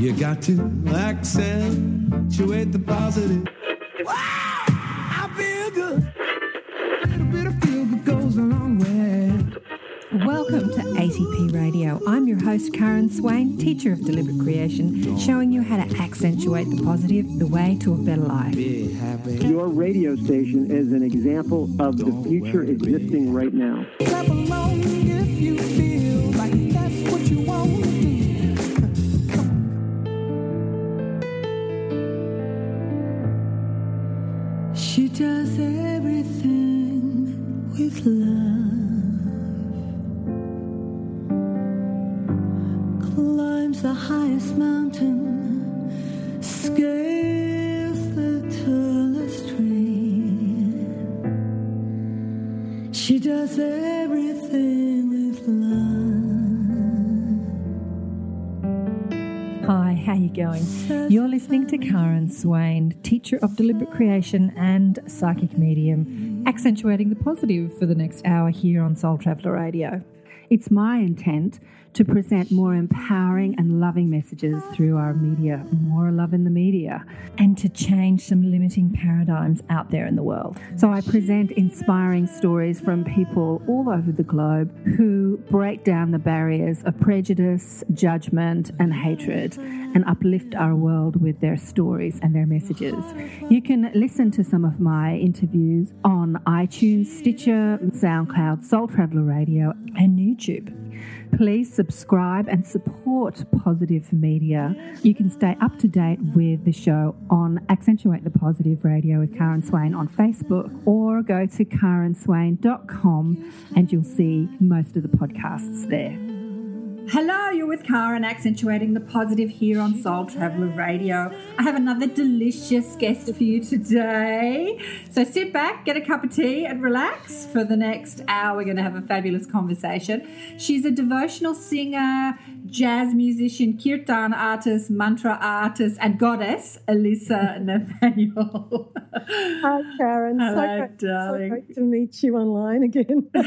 You got to accentuate the positive. Wow, I feel good. A little bit of feel good goes a long way. Welcome to ATP Radio. I'm your host, Karen Swain, teacher of deliberate creation, showing you how to accentuate the positive, the way to a better life. Your radio station is an example of the future existing right now. Mountain, scales the tallest tree. She does everything with love. Hi, how you going? You're listening to Karen Swain, teacher of deliberate creation and psychic medium, accentuating the positive for the next hour here on Soul Traveller Radio. It's my intent to present more empowering and loving messages through our media, more love in the media, and to change some limiting paradigms out there in the world. So I present inspiring stories from people all over the globe who break down the barriers of prejudice, judgment, and hatred and uplift our world with their stories and their messages. You can listen to some of my interviews on iTunes, Stitcher, SoundCloud, Soul Traveller Radio, and YouTube. Please subscribe and support Positive Media. You can stay up to date with the show on Accentuate the Positive Radio with Karen Swain on Facebook or go to karenswain.com and you'll see most of the podcasts there. Hello, you're with Karen, accentuating the positive here on Soul Traveller Radio. I have another delicious guest for you today. So sit back, get a cup of tea, and relax. For the next hour, we're going to have a fabulous conversation. She's a devotional singer, jazz musician, kirtan artist, mantra artist, and goddess, Alyssa Nathaniel. Hi, Karen. Hello, so, great, darling. so great to meet you online again.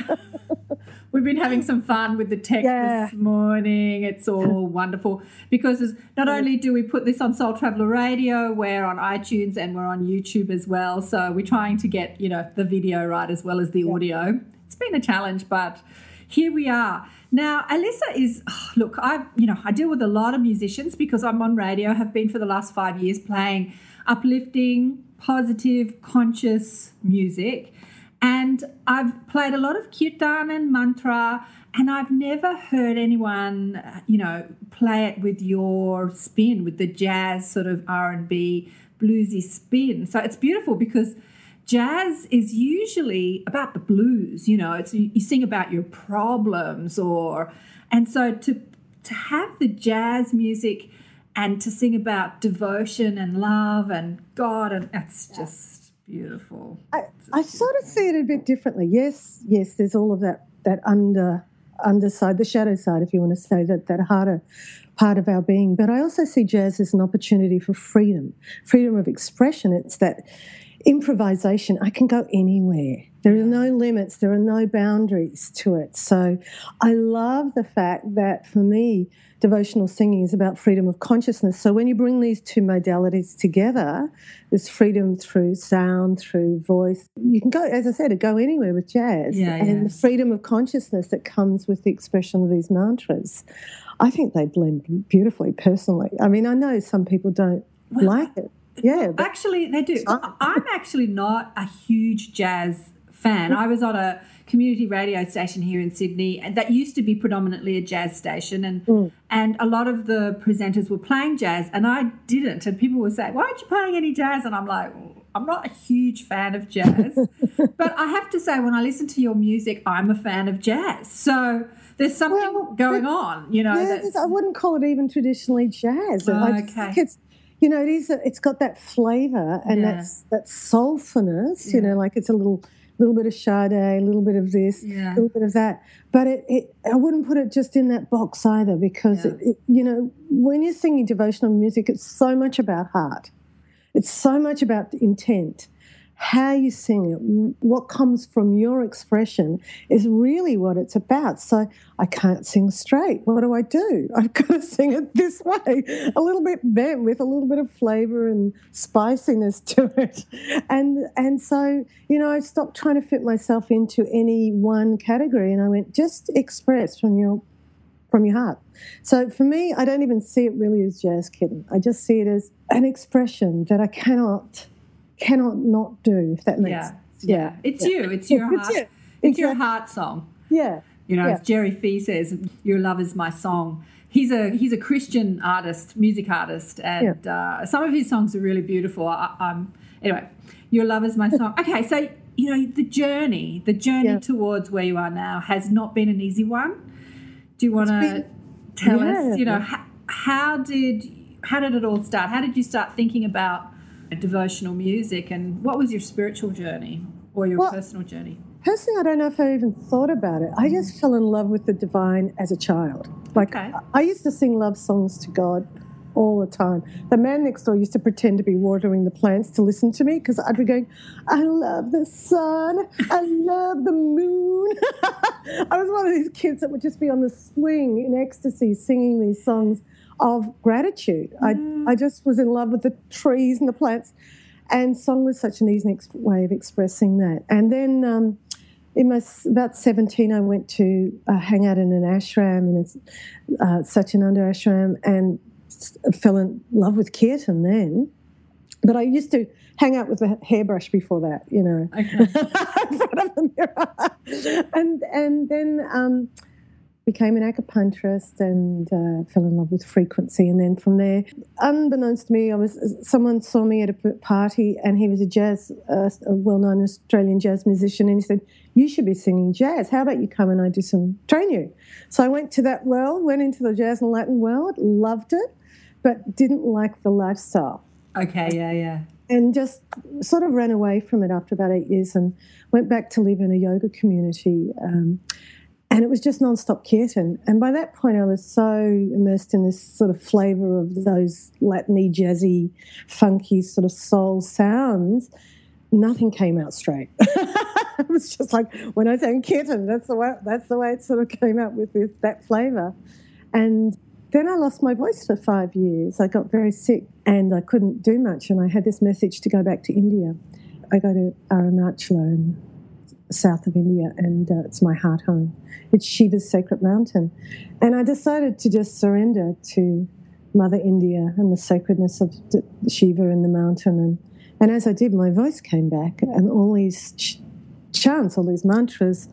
We've been having some fun with the text Yeah. this morning. It's all wonderful because not only do we put this on Soul Traveller Radio, we're on iTunes and we're on YouTube as well. So we're trying to get you know the video right as well as the audio. It's been a challenge, but here we are. Now, Alyssa is oh, look. I you know I deal with a lot of musicians because I'm on radio. Have been for the last five years playing uplifting, positive, conscious music. And I've played a lot of kirtan and mantra, and I've never heard anyone, uh, you know, play it with your spin, with the jazz sort of R and B bluesy spin. So it's beautiful because jazz is usually about the blues. You know, it's you, sing about your problems, or and so to to have the jazz music and to sing about devotion and love and God, and that's just beautiful. I, I sort of see it a bit differently. Yes, yes, there's all of that that under underside, the shadow side, if you want to say that that harder part of our being. But I also see jazz as an opportunity for freedom, freedom of expression. It's that improvisation. I can go anywhere. There are no limits. There are no boundaries to it. So I love the fact that for me, devotional singing is about freedom of consciousness. So when you bring these two modalities together, this freedom through sound, through voice, you can go, as I said, go anywhere with jazz. Yeah, and yeah. the freedom of consciousness that comes with the expression of these mantras. I think they blend beautifully personally. I mean, I know some people don't like it. Yeah, Actually, they do. I'm actually not a huge jazz fan. I was on a community radio station here in Sydney, and that used to be predominantly a jazz station, and Mm. and a lot of the presenters were playing jazz, and I didn't. And people would say, "Why aren't you playing any jazz?" And I'm like. I'm not a huge fan of jazz, but I have to say, when I listen to your music, I'm a fan of jazz. So there's something Well, going on, you know. yeah, I wouldn't call it even traditionally jazz. Oh, I okay. think it's, you know, it is. It's got that flavour and Yeah. that's that soulfulness. You know, like it's a little little bit of Sade, a little bit of this, Yeah. a little bit of that. But it, it, I wouldn't put it just in that box either because Yeah. it, it, you know, when you're singing devotional music, it's so much about heart. It's so much about intent. How you sing it, what comes from your expression is really what it's about. So I can't sing straight. What do I do? I've got to sing it this way, a little bit bent with a little bit of flavour and spiciness to it. And and so, you know, I stopped trying to fit myself into any one category and I went, just express from your from your heart. So for me, I don't even see it really as jazz kirtan. I just see it as an expression that I cannot cannot not do, if that makes Yeah. sense. Yeah. It's yeah. you. It's your It's heart. you. It's your heart song. Yeah. You know, Yeah. as Jerry Fee says, "Your love is my song." He's a he's a Christian artist, music artist, and uh, some of his songs are really beautiful. I, I'm anyway. Your love is my song. Okay, so you know the journey, the journey Yeah. towards where you are now has not been an easy one. Do you want to tell yeah. us? You know, how, how did how did it all start? How did you start thinking about devotional music, and what was your spiritual journey or your Well, personal journey? Personally, I don't know if I even thought about it. I just fell in love with the divine as a child. Like, Okay. I used to sing love songs to God all the time. The man next door used to pretend to be watering the plants to listen to me because I'd be going, I love the sun, I love the moon. I was one of these kids that would just be on the swing in ecstasy singing these songs of gratitude. I, I just was in love with the trees and the plants. And song was such an easy way of expressing that. And then um, in my about 17, I went to uh, hang out in an ashram, in a, uh, Satyananda ashram, and fell in love with kirtan then. But I used to hang out with a hairbrush before that, you know, Okay. in front of the mirror. and, and then um, became an acupuncturist and uh, fell in love with frequency. And then from there, unbeknownst to me, I was someone saw me at a party, and he was a jazz, uh, a well-known Australian jazz musician, and he said, "You should be singing jazz. How about you come and I do some train you?" So I went to that world, went into the jazz and Latin world, loved it, but didn't like the lifestyle Okay, yeah, yeah. and just sort of ran away from it after about eight years and went back to live in a yoga community. Um, and it was just non-stop kirtan. And by that point, I was so immersed in this sort of flavour of those Latiny, jazzy, funky sort of soul sounds. Nothing came out straight. it was just like when I sang kirtan, that's the way. That's the way it sort of came out with this, that flavour. And then I lost my voice for five years. I got very sick and I couldn't do much. And I had this message to go back to India. I go to Arunachala the south of India, and uh, it's my heart home. It's Shiva's sacred mountain. And I decided to just surrender to Mother India and the sacredness of Shiva and the mountain. And, and as I did, my voice came back, and all these ch- chants, all these mantras,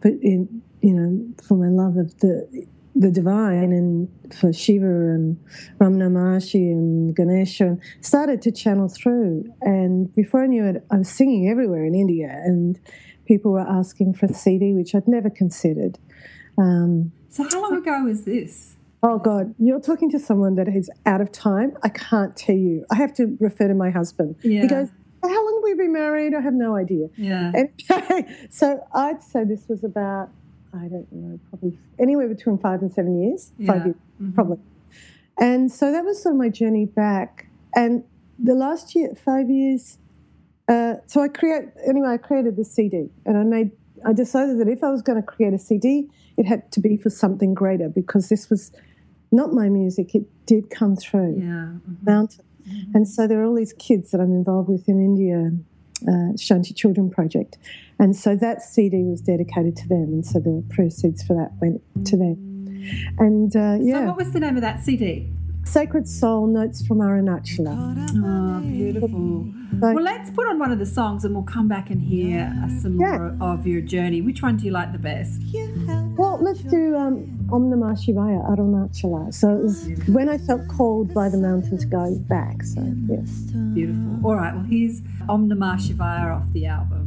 but in, you know, for my love of the the divine and for Shiva and Ramana Maharshi and Ganesha and started to channel through. And before I knew it, I was singing everywhere in India and people were asking for a CD, which I'd never considered. Um, So how long ago was this? oh God, you're talking to someone that is out of time. I can't tell you. I have to refer to my husband. Yeah. He goes, how long have we been married? I have no idea. Yeah. And so I'd say this was about, I don't know, probably anywhere between five and seven years. Yeah. Five years, probably. And so that was sort of my journey back. And the last year, five years, uh, so I create anyway. I created this CD, and I made. I decided that if I was going to create a CD, it had to be for something greater because this was not my music. It did come through Yeah. mountain. And so there are all these kids that I'm involved with in India, uh, Shanti Children Project. And so that CD was dedicated to them. And so the proceeds for that went to them. And uh, So what was the name of that CD? Sacred Soul Notes from Arunachala. Oh, beautiful. So- Well, let's put on one of the songs and we'll come back and hear some Yeah. more of your journey. Which one do you like the best? Well, let's do um, Om Namah Shivaya, Arunachala. So it was when I felt called by the mountain to go back. So, yeah. Beautiful. All right, well, here's Om Namah Shivaya off the album.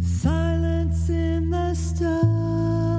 Silence in the storm.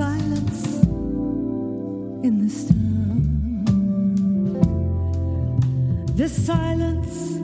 Silence in the storm. The silence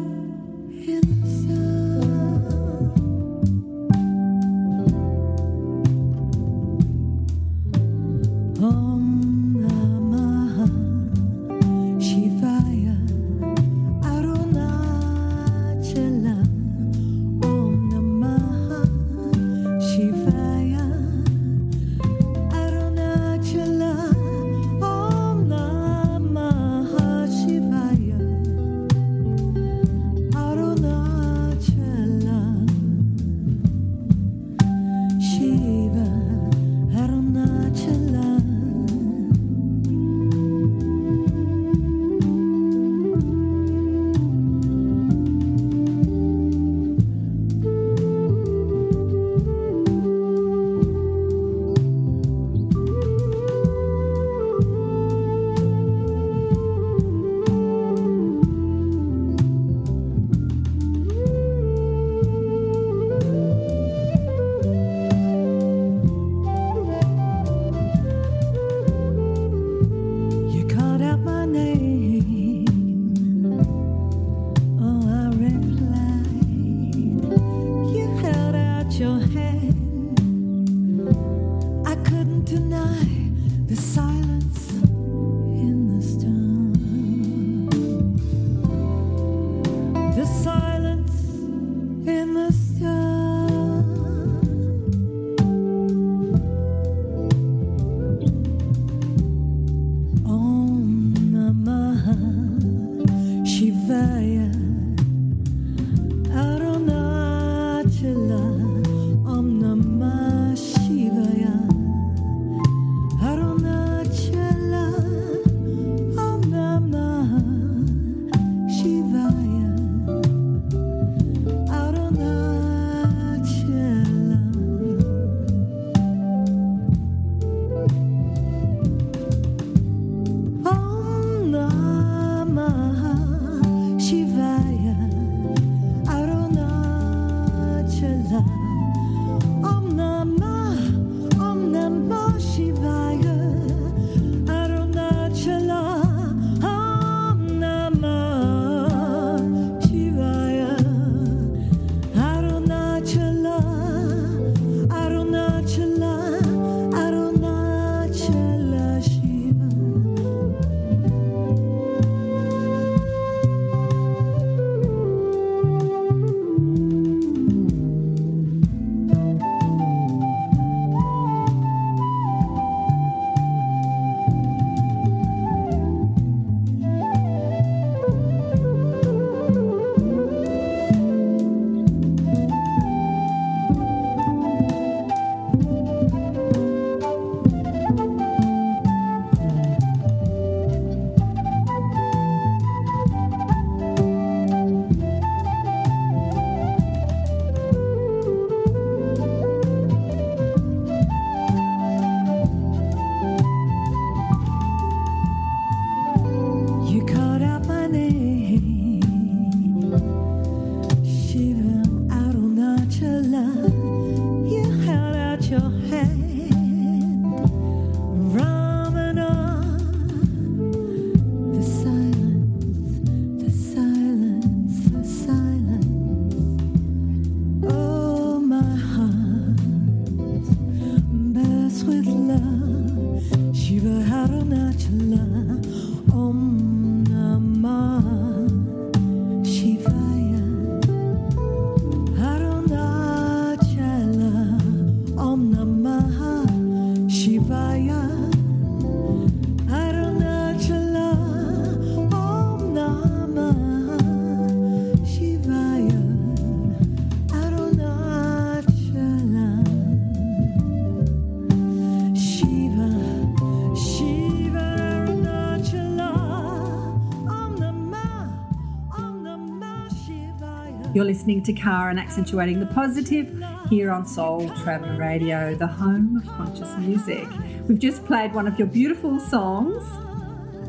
You're listening to Karen accentuating the positive here on Soul Traveller Radio, the home of conscious music. We've just played one of your beautiful songs.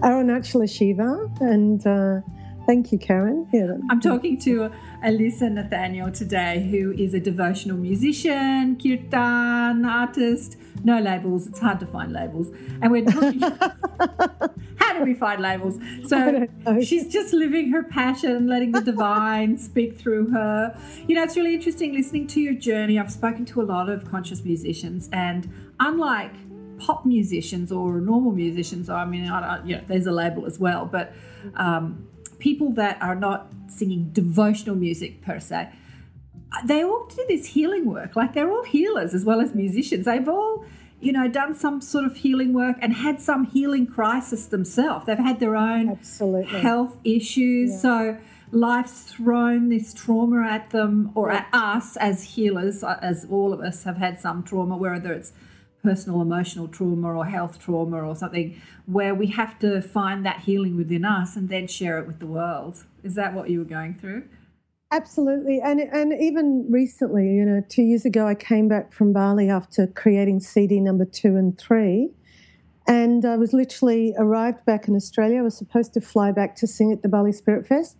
Arunachala Shiva, and uh, thank you, Karen. Yeah. I'm talking to Alyssa Nathaniel today, who is a devotional musician, kirtan artist, no labels. It's hard to find labels. And we're talking. do we find labels? So she's just living her passion, letting the divine speak through her. You know, it's really interesting listening to your journey. I've spoken to a lot of conscious musicians, and unlike pop musicians or normal musicians, I mean, I, you know, there's a label as well, but um, people that are not singing devotional music per se, they all do this healing work. Like they're all healers as well as musicians. They've all, you know, done some sort of healing work and had some healing crisis themselves. They've had their own Absolutely. health issues. Yeah. So life's thrown this trauma at them or at us as healers, uh, as all of us have had some trauma, whether it's personal emotional trauma or health trauma or something where we have to find that healing within us and then share it with the world. Is that what you were going through? Absolutely, and and even recently, you know, two years ago, I came back from Bali after creating CD number two and three, and I was literally arrived back in Australia. I was supposed to fly back to sing at the Bali Spirit Fest.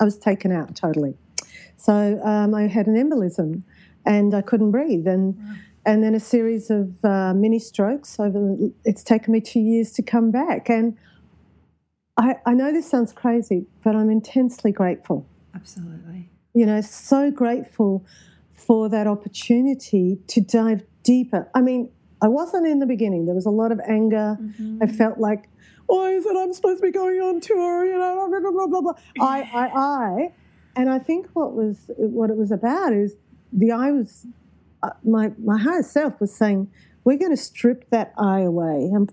I was taken out totally, so um, I had an embolism, and I couldn't breathe, and and then a series of uh, mini strokes. Over, it's taken me two years to come back, and I, I know this sounds crazy, but I'm intensely grateful Absolutely. you know, so grateful for that opportunity to dive deeper. I mean, I wasn't in the beginning. There was a lot of anger. I felt like, why is it I'm supposed to be going on tour? You know, blah blah blah blah blah. I, I, I, and I think what was what it was about is the I was uh, my my higher self was saying, we're going to strip that I away and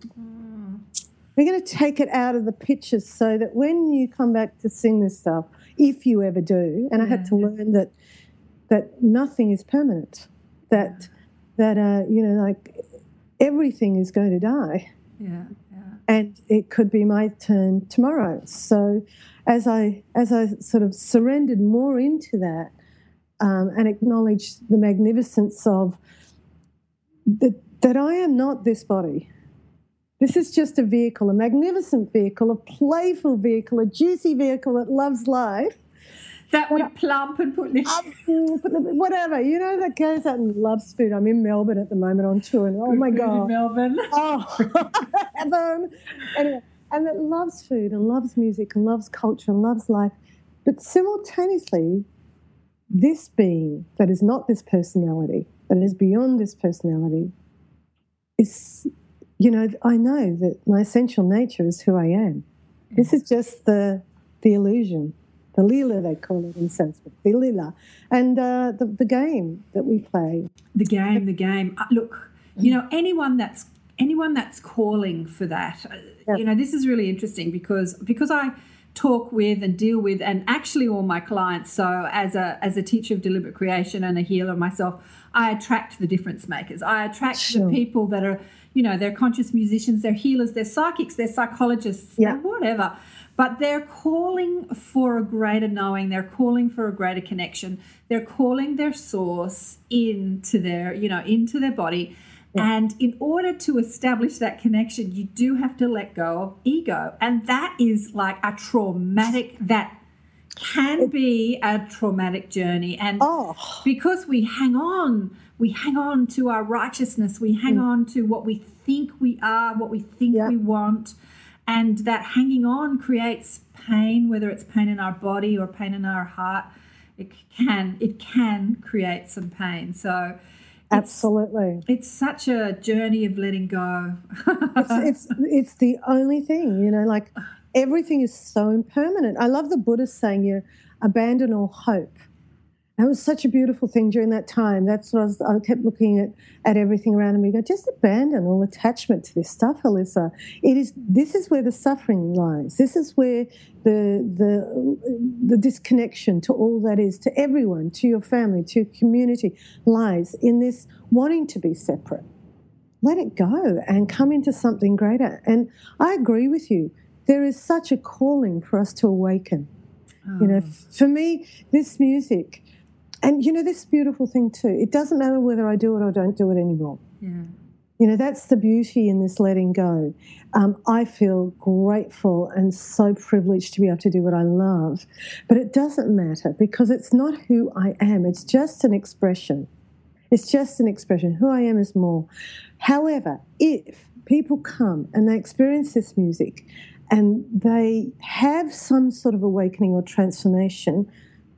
we're going to take it out of the pictures so that when you come back to sing this stuff, if you ever do, and I had to learn that that nothing is permanent, that that uh, you know, like everything is going to die, Yeah. Yeah. and it could be my turn tomorrow. So, as I as I sort of surrendered more into that um, and acknowledged the magnificence of that that I am not this body. This is just a vehicle, a magnificent vehicle, a playful vehicle, a juicy vehicle that loves life. That would plump and put lips. Mm, Whatever, you know, that goes out and loves food. I'm in Melbourne at the moment on tour, and oh my Food in God. Melbourne. Oh, heaven. Anyway, and that loves food and loves music and loves culture and loves life. But simultaneously, this being that is not this personality, that is beyond this personality, is, you know, I know that my essential nature is who I am. This is just the, the illusion, the lila, they call it in Sanskrit, the lila, and uh, the, the game that we play. The game, the game. Uh, look, you know, anyone that's anyone that's calling for that, uh, you know, this is really interesting because because I talk with and deal with and actually all my clients so as a as a teacher of deliberate creation and a healer myself i attract the difference makers i attract Sure. the people that are you know they're conscious musicians they're healers they're psychics they're psychologists Yeah. they're whatever. But they're calling for a greater knowing they're calling for a greater connection they're calling their source into their you know into their body. And in order to establish that connection you do have to let go of ego. And that is like a traumatic that can be a traumatic journey and Oh, because we hang on we hang on to our righteousness we hang mm. on to what we think we are what we think we want and that hanging on creates pain whether it's pain in our body or pain in our heart it can it can create some pain. So absolutely. it's such a journey of letting go. It's, it's it's the only thing you know like everything is so impermanent. I love the buddhist saying you abandon all hope. That was such a beautiful thing during that time. That's what i, was, I kept looking at at everything around me. Go just abandon all attachment to this stuff alyssa. It is this is where the suffering lies. This is where the the the disconnection to all that is to everyone to your family to your community lies in this wanting to be separate. Let it go and come into something greater. And I agree with you. There is such a calling for us to awaken. You know, for me, this music and you know this beautiful thing too. It doesn't matter whether I do it or don't do it anymore. Yeah. You know, that's the beauty in this letting go. Um, I feel grateful and so privileged to be able to do what I love. But it doesn't matter because it's not who I am, it's just an expression. It's just an expression. Who I am is more. However, if people come and they experience this music and they have some sort of awakening or transformation,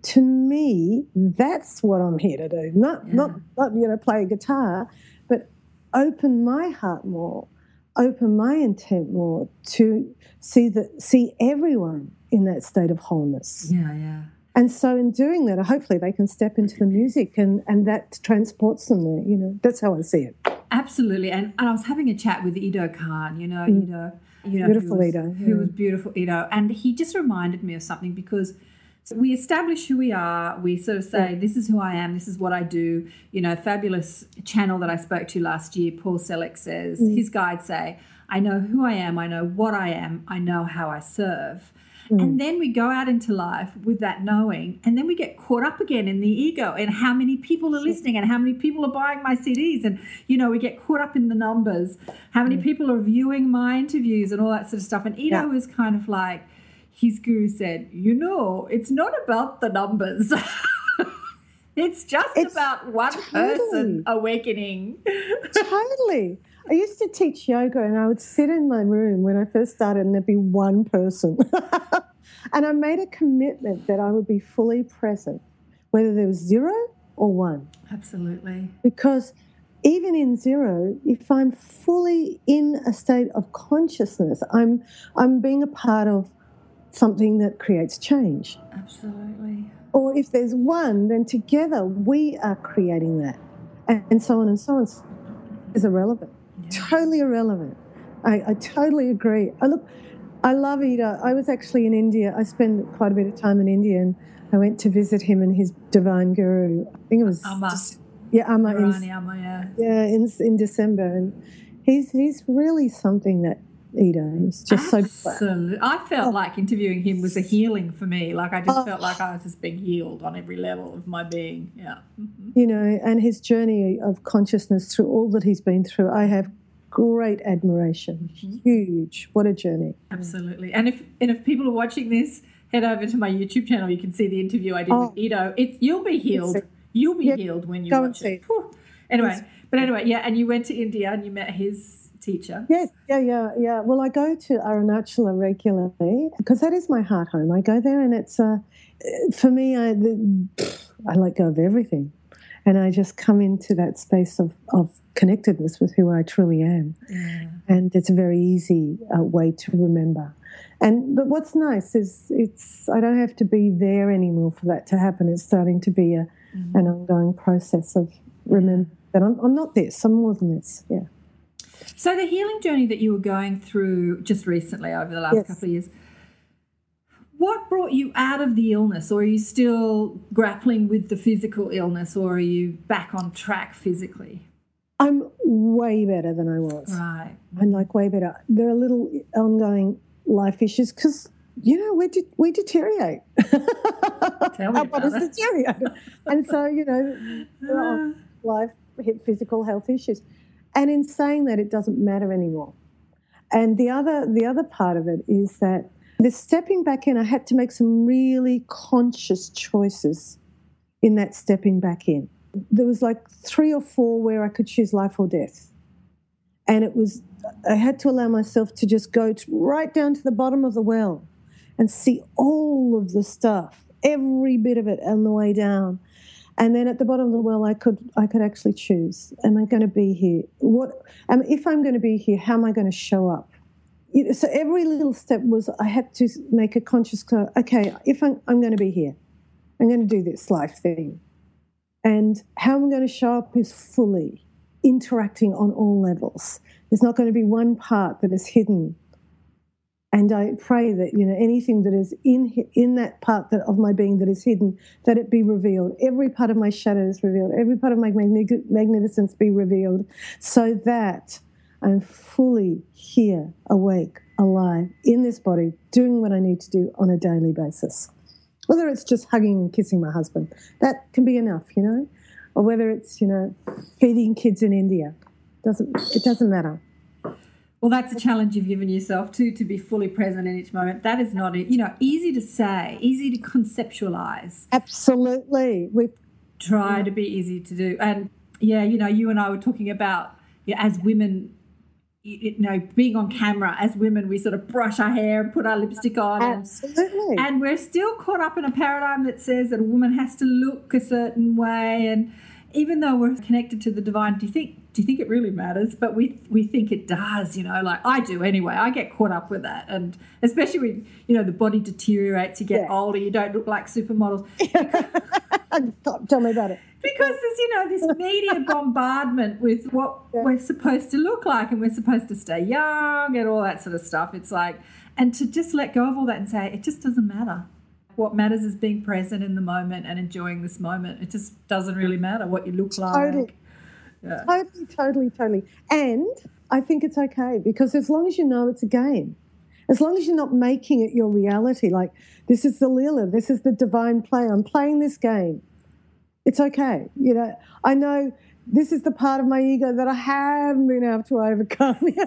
to me, that's what I'm here to do. Not, Yeah. not, not you know, play a guitar, but open my heart more, open my intent more to see that see everyone in that state of wholeness. Yeah, yeah. And so in doing that, hopefully they can step into the music and, and that transports them there. You know, that's how I see it. Absolutely. And, and I was having a chat with Ido Khan, you know, mm. Ido, you know. Beautiful who was, who yeah. was beautiful Ido. And he just reminded me of something because we establish who we are. We sort of say, this is who I am. This is what I do. You know, fabulous channel that I spoke to last year, Paul Selig says, Mm. his guides say, I know who I am. I know what I am. I know how I serve. Mm. And then we go out into life with that knowing, and then we get caught up again in the ego and how many people are listening and how many people are buying my CDs. And, you know, we get caught up in the numbers, how many people are viewing my interviews and all that sort of stuff. And Ito Mm. Yeah. was kind of like, his guru said, you know, it's not about the numbers. it's just It's about one totally- person awakening. totally. I used to teach yoga and I would sit in my room when I first started and there'd be one person. and I made a commitment that I would be fully present, whether there was zero or one. Absolutely. Because even in zero, if I'm fully in a state of consciousness, I'm, I'm being a part of something that creates change. Absolutely. Or if there's one, then together we are creating that. And, and so on and so on. Is irrelevant. Totally irrelevant. I, I totally agree. I look, I love Ida. I was actually in India. I spent quite a bit of time in India and I went to visit him and his divine guru. I think it was Amma. just- yeah, Amma in, Amma, yeah. yeah, in, in December. And he's he's really something that Ida. He's just so Absolutely. I felt like interviewing him was a healing for me. Like I just Oh. felt like I was just being healed on every level of my being. Yeah. Mhm. you know, and his journey of consciousness through all that he's been through, I have great admiration. Huge. What a journey. Absolutely. And if and if people are watching this, head over to my YouTube channel. You can see the interview I did Oh. with Ito. It's you'll be healed. You'll be Yeah, healed when you watch see it. it. Anyway, but anyway, yeah. And you went to India and you met his teacher. Yes, yeah, yeah, yeah. Well, I go to Arunachala regularly because that is my heart home. I go there, and it's uh, for me. I the, I let go of everything, and I just come into that space of of connectedness with who I truly am. And it's a very easy uh, way to remember. And but what's nice is it's I don't have to be there anymore for that to happen. It's starting to be a, an ongoing process of remember that I'm, I'm not this. I'm more than this. Yeah. So the healing journey that you were going through just recently over the last Yes. couple of years, what brought you out of the illness, or are you still grappling with the physical illness, or are you back on track physically? I'm way better than I was. Right. I'm like way better. There are little ongoing life issues because you know we de- we deteriorate. Tell me Our about bodies deteriorate, and so you know there are life physical health issues. And in saying that, it doesn't matter anymore. And the other the other part of it is that the stepping back in, I had to make some really conscious choices in that stepping back in. There was like three or four where I could choose life or death. And it was, I had to allow myself to just go to, right down to the bottom of the well and see all of the stuff, every bit of it on the way down. And then at the bottom of the well, I could I could actually choose: Am I going to be here? What? Um, if I'm going to be here, how am I going to show up? So every little step was I had to make a conscious. co- Okay, if I'm, I'm going to be here, I'm going to do this life thing, and how I'm going to show up is fully interacting on all levels. There's not going to be one part that is hidden and I pray that you know anything that is in in that part that, of my being that is hidden, that it be revealed. Every part of my shadow is revealed. Every part of my magni- magnificence be revealed, so that I'm fully here, awake, alive, in this body, doing what I need to do on a daily basis. Whether it's just hugging and kissing my husband, that can be enough, you know, or whether it's you know feeding kids in India, doesn't it doesn't matter. Well, that's a challenge you've given yourself too, to be fully present in each moment. That is not, you know, easy to say, easy to conceptualize. Absolutely, we Try to be easy to do. And yeah, you know, you and I were talking about know, as women, you know, being on camera as women, we sort of brush our hair and put our lipstick on, and, and we're still caught up in a paradigm that says that a woman has to look a certain way. And even though we're connected to the divine, do you think? Do you think it really matters? But we we think it does, you know. Like I do anyway. I get caught up with that, and especially when you know the body deteriorates, you get Yeah. older, you don't look like supermodels. Tell me about it. Because there's, you know, this media bombardment with what Yeah. we're supposed to look like and we're supposed to stay young and all that sort of stuff. It's like, and to just let go of all that and say, it just doesn't matter. What matters is being present in the moment and enjoying this moment. It just doesn't really matter what you look like. Totally. Yeah. Totally, totally, totally. And I think it's okay because as long as you know it's a game, as long as you're not making it your reality, like this is the Lila, this is the divine play, I'm playing this game, it's okay. You know, I know this is the part of my ego that I haven't been able to overcome. what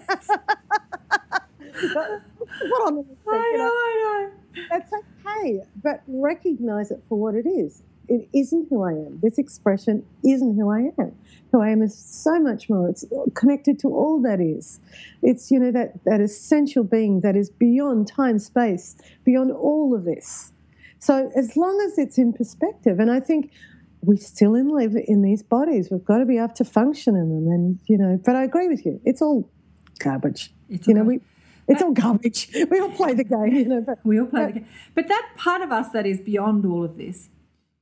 I'm I you know, know, I know. That's okay, but recognize it for what it is. It isn't who I am. This expression isn't who I am. Who I am is so much more. It's connected to all that is. It's, you know, that, that essential being that is beyond time, space, beyond all of this. So as long as it's in perspective, and I think we still in live in these bodies, we've got to be able to function in them. And, you know, but I agree with you. It's all garbage. It's you know, we, it's all garbage. We all play the game, you know, but We all play the game. But that part of us that is beyond all of this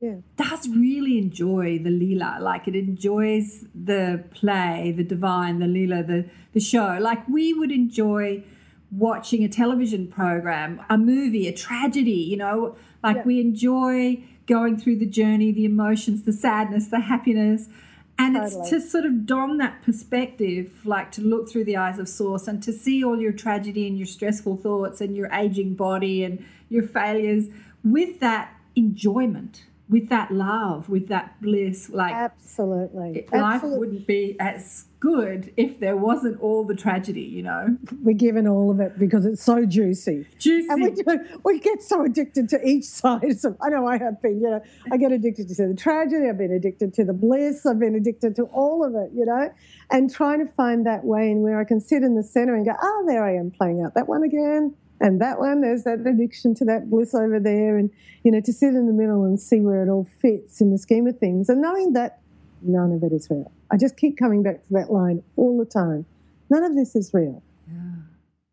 yeah. does really enjoy the lila like it enjoys the play the divine the lila the, the show like we would enjoy watching a television program a movie a tragedy you know like Yeah. we enjoy going through the journey the emotions the sadness the happiness and it's to sort of don that perspective like to look through the eyes of source and to see all your tragedy and your stressful thoughts and your aging body and your failures with that enjoyment with that love with that bliss like Absolutely. life Absolutely. wouldn't be as good if there wasn't all the tragedy you know We're given all of it because it's so juicy. juicy And we, do, we get so addicted to each side. So I know I have been, you know, I get addicted to the tragedy, I've been addicted to the bliss, I've been addicted to all of it, you know, and trying to find that way in where I can sit in the center and go, oh, there I am playing out that one again. And that one, there's that addiction to that bliss over there. And, you know, to sit in the middle and see where it all fits in the scheme of things. And knowing that none of it is real. I just keep coming back to that line all the time. None of this is real.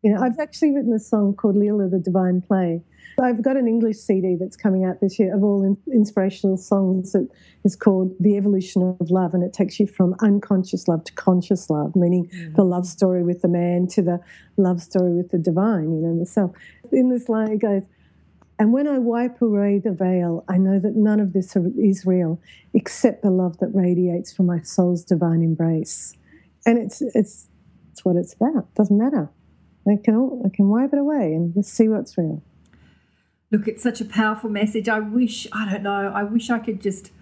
You know, I've actually written a song called Leela the Divine Play. I've got an English CD that's coming out this year of all in- inspirational songs that is called The Evolution of Love, and it takes you from unconscious love to conscious love, meaning mm. the love story with the man to the love story with the divine, you know, the self. In this line, it goes, and when I wipe away the veil, I know that none of this is real except the love that radiates from my soul's divine embrace. And it's, it's, it's what it's about. doesn't matter. I can, all, I can wipe it away and just see what's real. Look, it's such a powerful message. I wish, I don't know, I wish I could just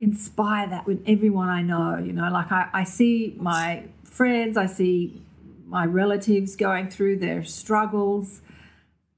inspire that with everyone I know. You know, like I, I see my friends, I see my relatives going through their struggles.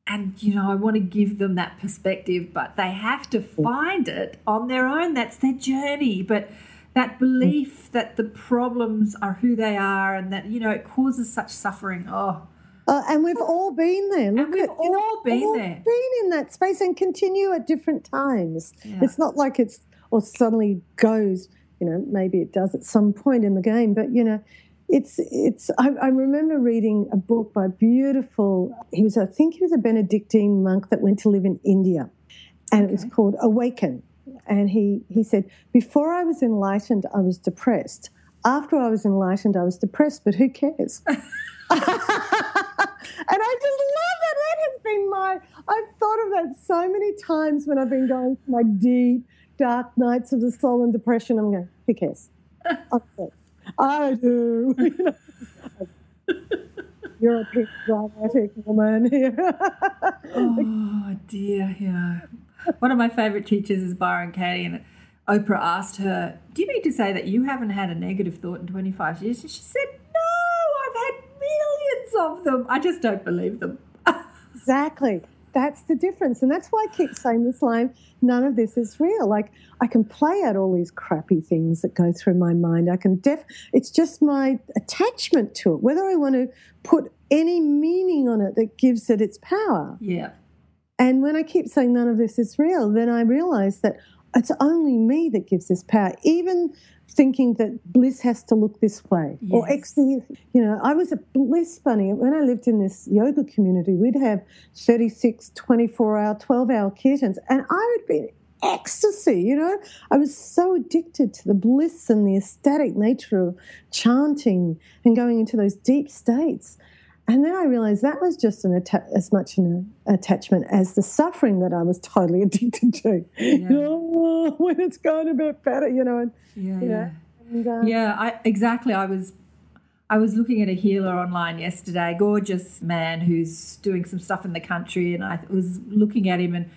And, you know, I want to give them that perspective, but they have to mm. find it on their own. That's their journey. But that belief that the problems are who they are and that, you know, it causes such suffering. Oh, Uh, and we've all been there. Look we've at, you know, all been all there. Been in that space and continue at different times. Yeah. It's not like it's or suddenly goes. You know, maybe it does at some point in the game, but you know, it's it's. I, I remember reading a book by a beautiful. He was, I think, he was a Benedictine monk that went to live in India, and it was called Awaken. And he he said, before I was enlightened, I was depressed. After I was enlightened, I was depressed. But who cares? and I just love that. That has been my, I've thought of that so many times when I've been going through my deep, dark nights of the soul and depression. I'm going, who cares? I do. You know? You're a big dramatic woman here. oh dear, yeah. One of my favourite teachers is Byron Katie, and Oprah asked her, Do you mean to say that you haven't had a negative thought in 25 years? And she said, No, I've had millions of them. I just don't believe them. Exactly. That's the difference. And that's why I keep saying this line none of this is real. Like, I can play out all these crappy things that go through my mind. I can def, it's just my attachment to it, whether I want to put any meaning on it that gives it its power. Yeah. And when I keep saying none of this is real, then I realize that it's only me that gives this power. Even thinking that bliss has to look this way or ecstasy. You know, I was a bliss bunny. When I lived in this yoga community, we'd have 36, 24 hour, 12 hour kirtans, and I would be in ecstasy, you know. I was so addicted to the bliss and the ecstatic nature of chanting and going into those deep states. And then I realized that was just an atta- as much an attachment as the suffering that I was totally addicted to. You know, when it's going a bit better, you know. And, Yeah. you know, and, um, Yeah, I, exactly. I was I was looking at a healer online yesterday, gorgeous man who's doing some stuff in the country, and I was looking at him and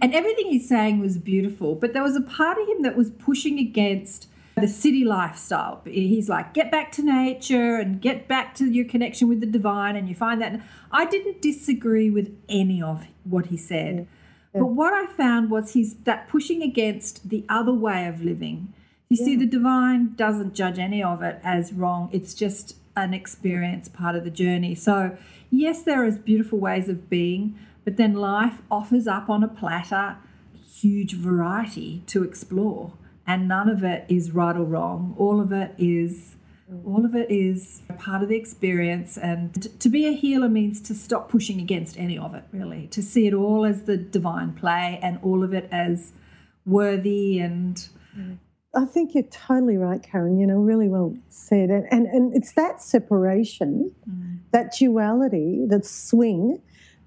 and everything he's saying was beautiful, but there was a part of him that was pushing against the city lifestyle. He's like, get back to nature and get back to your connection with the divine, and you find that. And I didn't disagree with any of what he said, but what I found was he's that pushing against the other way of living. You see, the divine doesn't judge any of it as wrong. It's just an experience, part of the journey. So, yes, there is beautiful ways of being, but then life offers up on a platter huge variety to explore, and none of it is right or wrong. All of it is. All of it is part of the experience, and to be a healer means to stop pushing against any of it, really. To see it all as the divine play and all of it as worthy and I think you're totally right, Karen. You know, really well said. And and, and it's that separation, mm. that duality, that swing,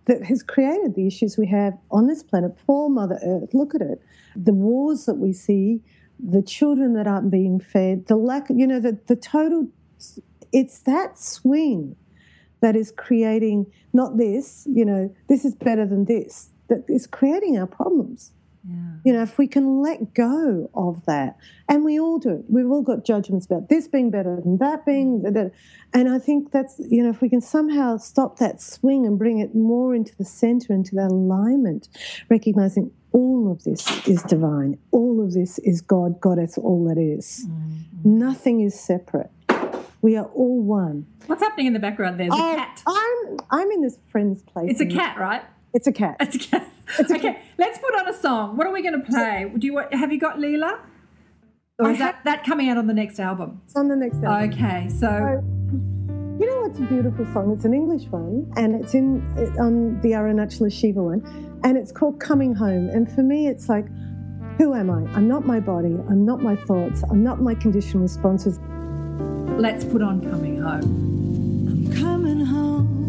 that has created the issues we have on this planet. Poor Mother Earth. Look at it. The wars that we see, the children that aren't being fed, the lack. You know, the the total. It's that swing that is creating not this. You know, this is better than this. That is creating our problems. You know, if we can let go of that, and we all do, we've all got judgments about this being better than that being, and I think that's, you know, if we can somehow stop that swing and bring it more into the center, into that alignment, recognizing all of this is divine, all of this is God, Goddess, all that is. Mm-hmm. Nothing is separate. We are all one. What's happening in the background there? There's a Oh, cat. I'm, I'm in this friend's place. It's a cat, right? It's a cat. It's a cat. It's a okay, let's put on a song. What are we going to play? Do you have you got Leela? Or is I that, that coming out on the next album? It's on the next album. Okay, so So, you know what's a beautiful song? It's an English one, and it's in it- on the Arunachala Shiva one, and it's called "Coming Home." And for me, it's like, who am I? I'm not my body. I'm not my thoughts. I'm not my conditioned responses. let's put on Coming Home. I'm coming home.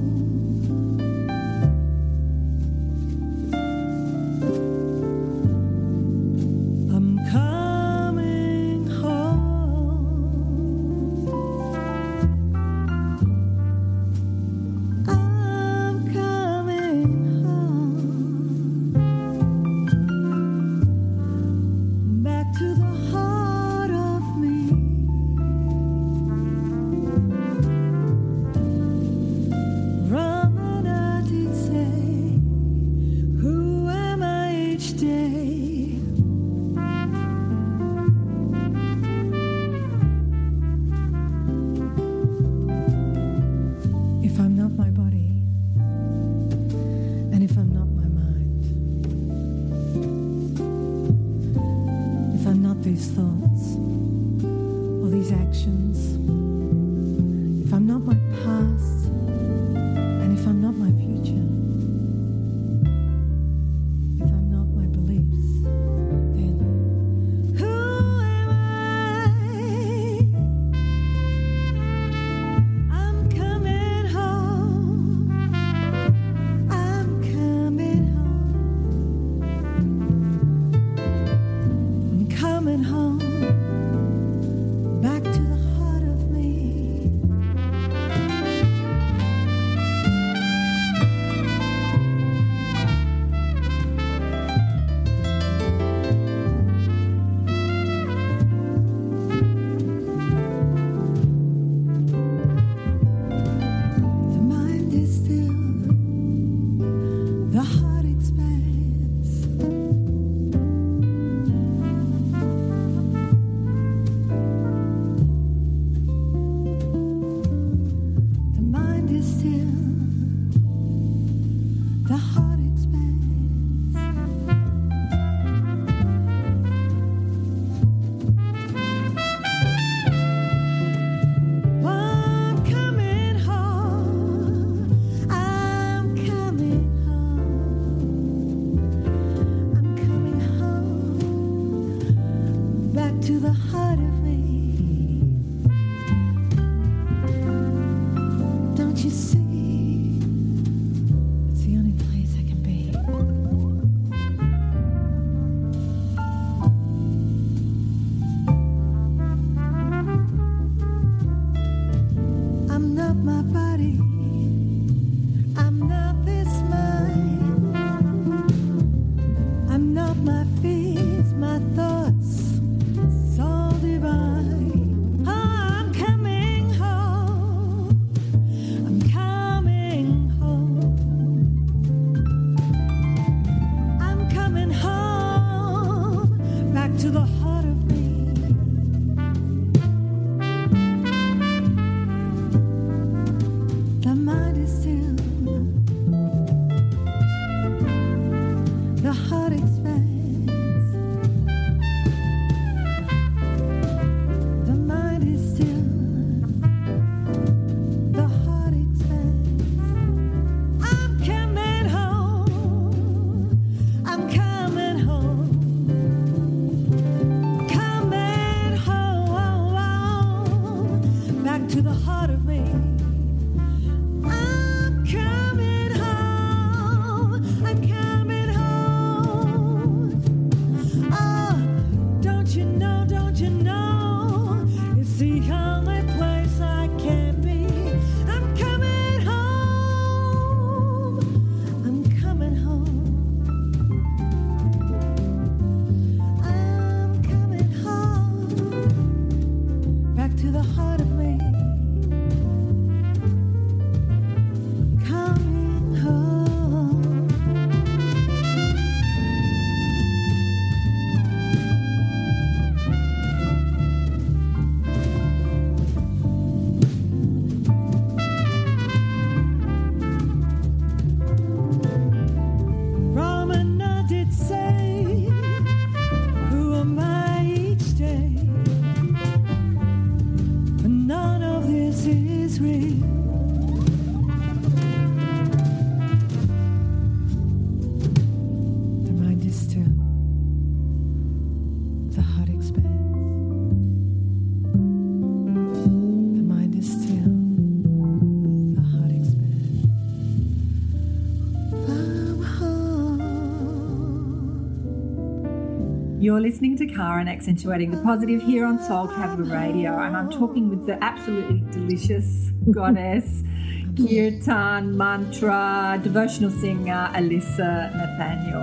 You're listening to Karen accentuating the positive here on Soul Traveller Radio, and I'm talking with the absolutely delicious goddess, kirtan, mantra, devotional singer Alyssa Nathaniel.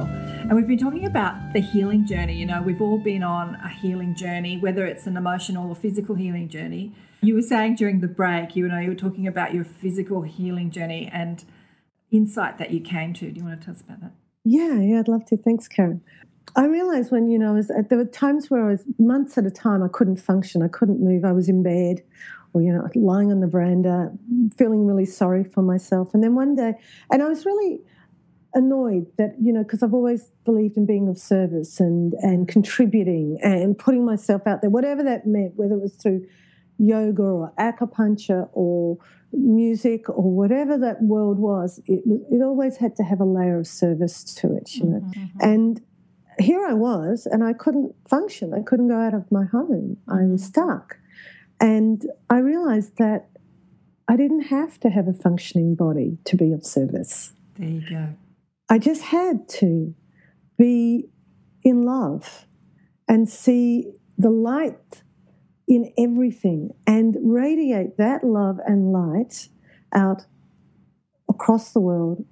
And we've been talking about the healing journey. You know, we've all been on a healing journey, whether it's an emotional or physical healing journey. You were saying during the break, you know, you were talking about your physical healing journey and insight that you came to. Do you want to tell us about that? Yeah, yeah, I'd love to. Thanks, Karen. I realized when, you know, I was, uh, there were times where I was months at a time, I couldn't function, I couldn't move, I was in bed or, you know, lying on the veranda, feeling really sorry for myself. And then one day, and I was really annoyed that, you know, because I've always believed in being of service and, and contributing and putting myself out there, whatever that meant, whether it was through yoga or acupuncture or music or whatever that world was, it, it always had to have a layer of service to it, you know. Mm-hmm. Mm-hmm. And here I was, and I couldn't function. I couldn't go out of my home. I was mm-hmm. stuck. And I realized that I didn't have to have a functioning body to be of service. There you go. I just had to be in love and see the light in everything and radiate that love and light out across the world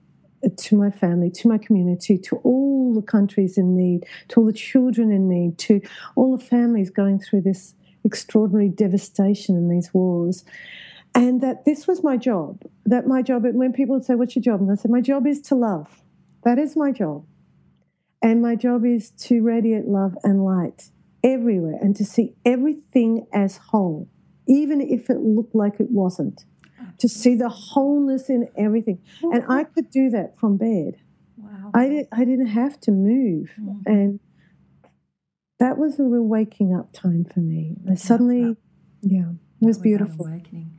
to my family, to my community, to all the countries in need, to all the children in need, to all the families going through this extraordinary devastation in these wars. And that this was my job. That my job, when people would say, What's your job? And I said, My job is to love. That is my job. And my job is to radiate love and light everywhere and to see everything as whole, even if it looked like it wasn't. To see the wholeness in everything. And I could do that from bed. Wow. I, did, I didn't have to move. And that was a real waking up time for me. I suddenly, yeah, it was an beautiful. awakening.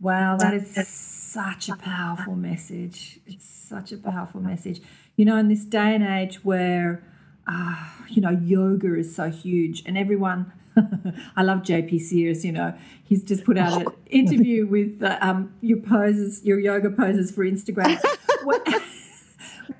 Wow, that is such a powerful message. It's such a powerful message. You know, in this day and age where, uh, you know, yoga is so huge and everyone, I love JP Sears, you know, he's just put out an interview with uh, um, your poses, your yoga poses for Instagram. where,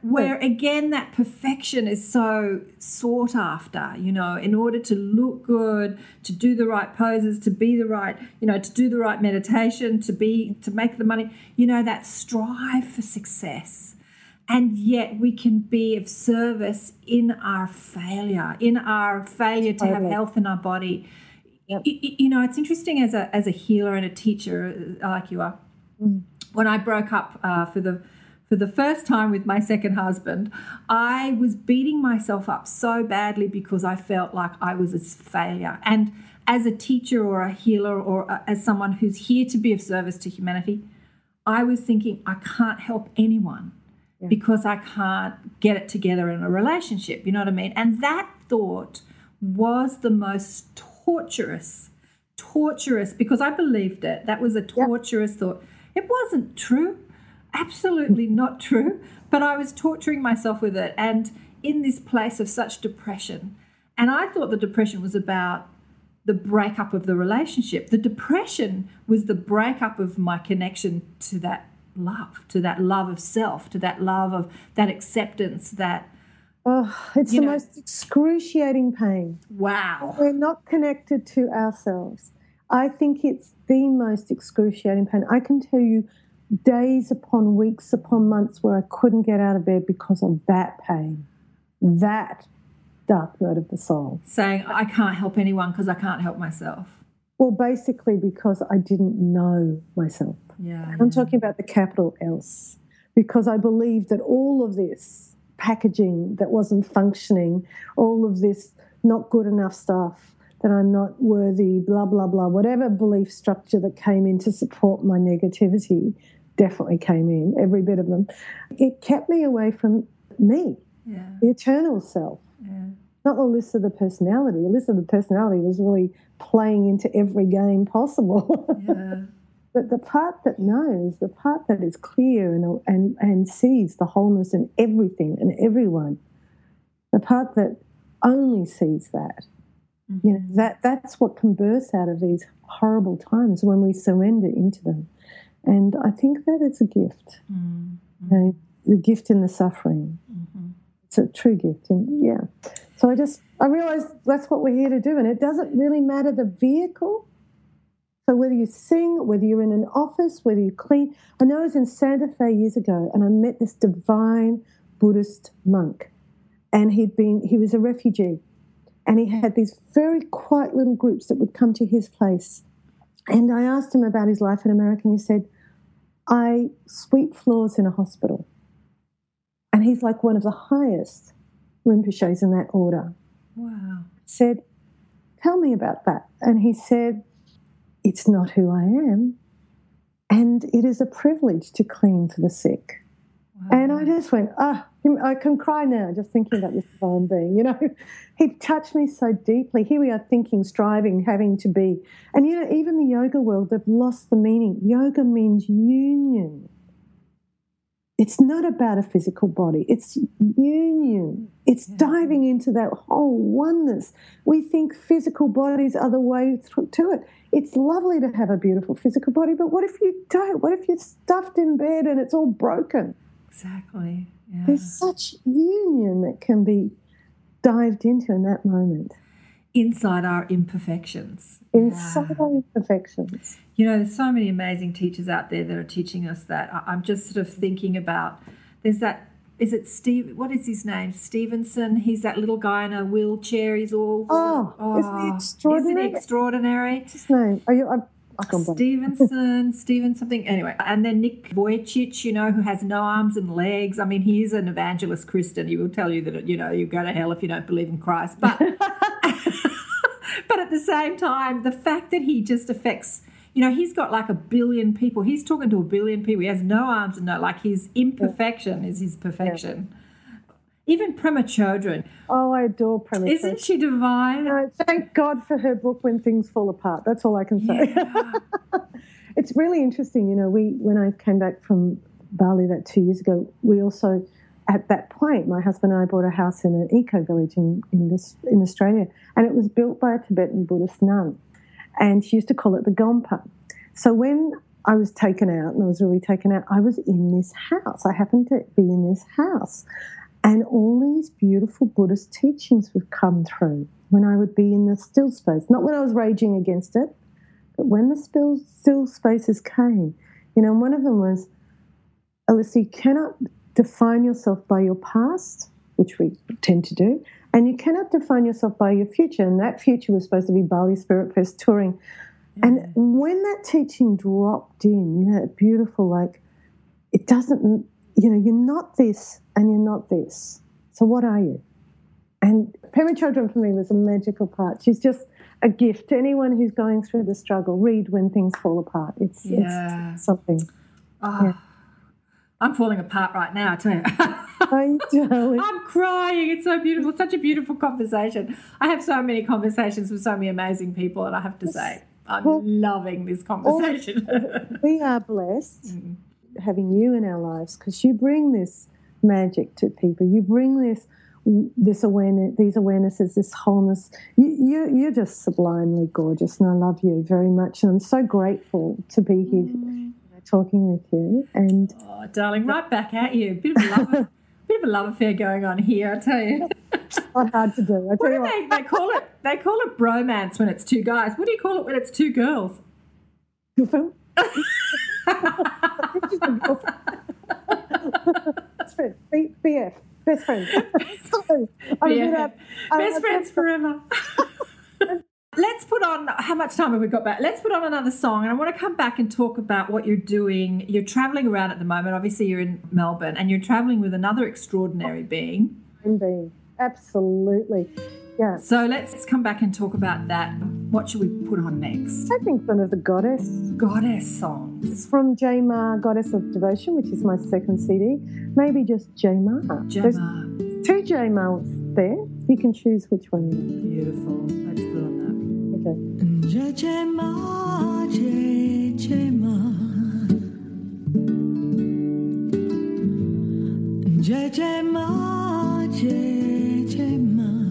where again that perfection is so sought after you know in order to look good to do the right poses to be the right you know to do the right meditation to be to make the money. You know that strive for success and yet we can be of service in our failure in our failure to have health in our body Yep. Y- y- you know it's interesting as a as a healer and a teacher uh, like you are when I broke up uh, for the for the first time with my second husband, I was beating myself up so badly because I felt like I was a failure. And as a teacher or a healer or uh, as someone who's here to be of service to humanity, I was thinking I can't help anyone because I can't get it together in a relationship. You know what I mean? And that thought was the most torturous, torturous because I believed it. That was a torturous thought. It wasn't true, absolutely not true, but I was torturing myself with it and in this place of such depression. And I thought the depression was about the breakup of the relationship. The depression was the breakup of my connection to that love, to that love of self, to that love of that acceptance, that Oh, it's the know- most excruciating pain. wow. We're not connected to ourselves. I think it's the most excruciating pain. I can tell you days upon weeks upon months where I couldn't get out of bed because of that pain, that dark night of the soul. Saying, I can't help anyone because I can't help myself. Well, basically because I didn't know myself. Yeah. I'm talking about the capital else because I believe that all of this packaging that wasn't functioning, all of this not good enough stuff, that I'm not worthy, blah, blah, blah, whatever belief structure that came in to support my negativity definitely came in, every bit of them. It kept me away from me, Yeah. the eternal self. Yeah. Not Alyssa the personality. Alyssa the personality was really playing into every game possible. Yeah. But the part that knows, the part that is clear and, and, and sees the wholeness in everything and everyone, the part that only sees that, you know, that, that's what can burst out of these horrible times when we surrender into them. And I think that it's a gift, Mm. you know, the gift in the suffering. It's a true gift. And yeah. So I just, I realized that's what we're here to do. And it doesn't really matter the vehicle. So whether you sing, whether you're in an office, whether you clean. I know I was in Santa Fe years ago and I met this divine Buddhist monk. And he'd been, he was a refugee. And he had these very quiet little groups that would come to his place. And I asked him about his life in America and he said, I sweep floors in a hospital. And he's like one of the highest Rinpoches in that order Wow. said, Tell me about that. And he said, It's not who I am. And it is a privilege to clean for the sick. And I just went, Ah, I can cry now just thinking about this divine being. You know, he touched me so deeply. Here we are thinking, striving, having to be. And, you know, even the yoga world, they've lost the meaning. Yoga means union. It's not about a physical body. It's union. It's diving into that whole oneness. We think physical bodies are the way to it. It's lovely to have a beautiful physical body, but what if you don't? What if you're stuffed in bed and it's all broken? Exactly. Yeah. There's such union that can be dived into in that moment. Inside our imperfections. Inside our imperfections. You know, there's so many amazing teachers out there that are teaching us that. I'm just sort of thinking about. There's that. Is it Steve? What is his name? Stevenson. He's that little guy in a wheelchair. He's all. Oh, isn't he extraordinary? Isn't he extraordinary? What's his name? Are you, I've, I've gone blank. Stevenson, Steven something. Anyway, and then Nick Vujicic, you know, who has no arms and legs. I mean, he is an evangelist Christian. He will tell you that you know you go to hell if you don't believe in Christ. But but at the same time, the fact that he just affects. You know, he's got like a billion people. He's talking to a billion people. He has no arms and no like his imperfection is his perfection. Even Pema Chodron, Oh, I adore Pema isn't she divine? No, thank God for her book When Things Fall Apart. That's all I can say. it's really interesting. You know, we when I came back from Bali that two years ago, we also at that point, my husband and I bought a house in an eco village in in, this, in Australia, and it was built by a Tibetan Buddhist nun, and she used to call it the Gompa. So when I was taken out and I was really taken out. I was in this house. I happened to be in this house. And all these beautiful Buddhist teachings would come through when I would be in the still space. Not when I was raging against it, but when the still, still spaces came. You know, one of them was, Alyssa, you cannot define yourself by your past, which we tend to do, and you cannot define yourself by your future. And that future was supposed to be Bali Spirit Fest touring. And when that teaching dropped in, you know, that beautiful, like, it doesn't, you know, you're not this and you're not this. So what are you? And Pema Chodron for me was a magical part. She's just a gift to anyone who's going through the struggle. Read when things fall apart. It's, Yeah. it's something. Oh, I'm falling apart right now, I tell you. I darling. I'm crying. It's so beautiful. It's such a beautiful conversation. I have so many conversations with so many amazing people, and I have to say, I'm Well, loving this conversation. we are blessed Mm. having you in our lives because you bring this magic to people. You bring this this awareness, these awarenesses, this wholeness. You, you you're just sublimely gorgeous, and I love you very much. And I'm so grateful to be here Mm. Talking with you. And oh, darling, right back at you. Bit of a love, bit of a love affair going on here. I tell you. not hard to do. I What tell do you what. they, they call it? They call it bromance when it's two guys. What do you call it when it's two girls? Best friend, B- BF, best friend. I was Yeah. gonna- I- Best friends forever. Let's put on, how much time have we got back? Let's put on another song. And I want to come back and talk about what you're doing. You're traveling around at the moment. Obviously, you're in Melbourne and you're traveling with another extraordinary being. being. Absolutely. Yeah. So let's come back and talk about that. What should we put on next? I think one of the goddess Goddess songs. It's from Jai Ma, Goddess of Devotion, which is my second CD. Maybe just Jai Ma. There's Gemma. two Jai Ma's there. You can choose which one you want. Beautiful. Let's put on that. Okay. Jai Jai Ma, Jai Jai Ma.